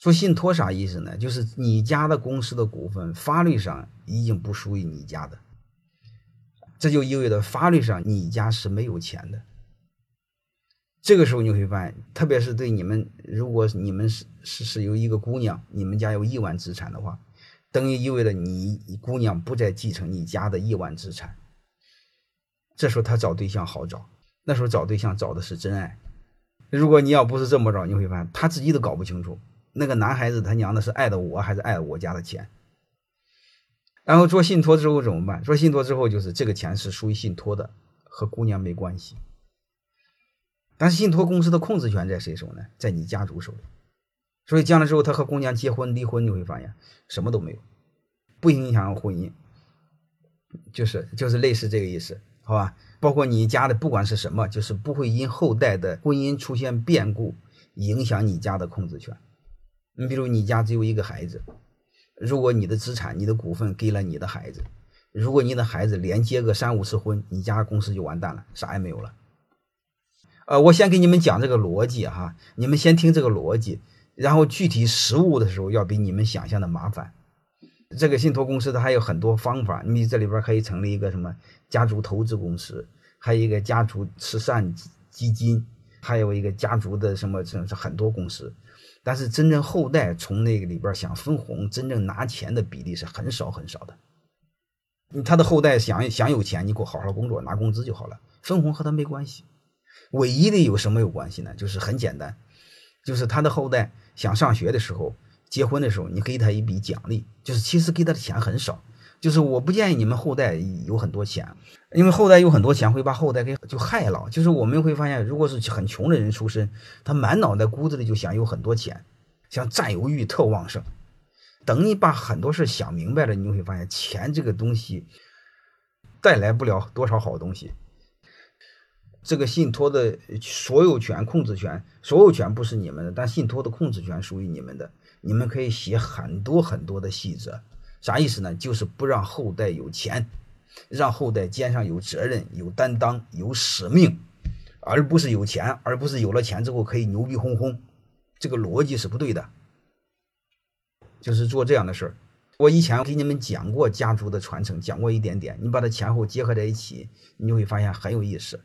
说信托啥意思呢？就是你家的公司的股份法律上已经不属于你家的，这就意味着法律上你家是没有钱的。这个时候你会发现，特别是对你们，如果你们是是是有一个姑娘，你们家有亿万资产的话，等于意味着你姑娘不再继承你家的亿万资产。这时候他找对象好找，那时候找对象找的是真爱。如果你要不是这么着，你会发现他自己都搞不清楚，那个男孩子他娘的是爱的我还是爱我家的钱。然后做信托之后怎么办？做信托之后就是这个钱是属于信托的，和姑娘没关系。但是信托公司的控制权在谁手呢？在你家族手里。所以将来之后，他和姑娘结婚离婚，你会发现什么都没有，不影响婚姻，就是就是类似这个意思，好吧？包括你家的不管是什么，就是不会因后代的婚姻出现变故影响你家的控制权。你比如你家只有一个孩子，如果你的资产、你的股份给了你的孩子，如果你的孩子连结个三五次婚，你家公司就完蛋了，啥也没有了。呃，我先给你们讲这个逻辑哈，你们先听这个逻辑，然后具体实务的时候要比你们想象的麻烦。这个信托公司它还有很多方法，你这里边可以成立一个什么家族投资公司，还有一个家族慈善基金，还有一个家族的什么，这是很多公司。但是真正后代从那个里边想分红、真正拿钱的比例是很少很少的。他的后代想想有钱，你给我好好工作拿工资就好了，分红和他没关系。唯一的有什么有关系呢？就是很简单，就是他的后代想上学的时候，结婚的时候，你给他一笔奖励，就是其实给他的钱很少。就是我不建议你们后代有很多钱，因为后代有很多钱会把后代给就害了。就是我们会发现，如果是很穷的人出身，他满脑袋骨子里就想有很多钱，想占有欲特旺盛。等你把很多事想明白了，你会发现钱这个东西带来不了多少好东西。这个信托的所有权、控制权，所有权不是你们的，但信托的控制权属于你们的。你们可以写很多很多的细则，啥意思呢？就是不让后代有钱，让后代肩上有责任、有担当、有使命，而不是有钱，而不是有了钱之后可以牛逼哄哄。这个逻辑是不对的，就是做这样的事儿。我以前给你们讲过家族的传承，讲过一点点，你把它前后结合在一起，你就会发现很有意思。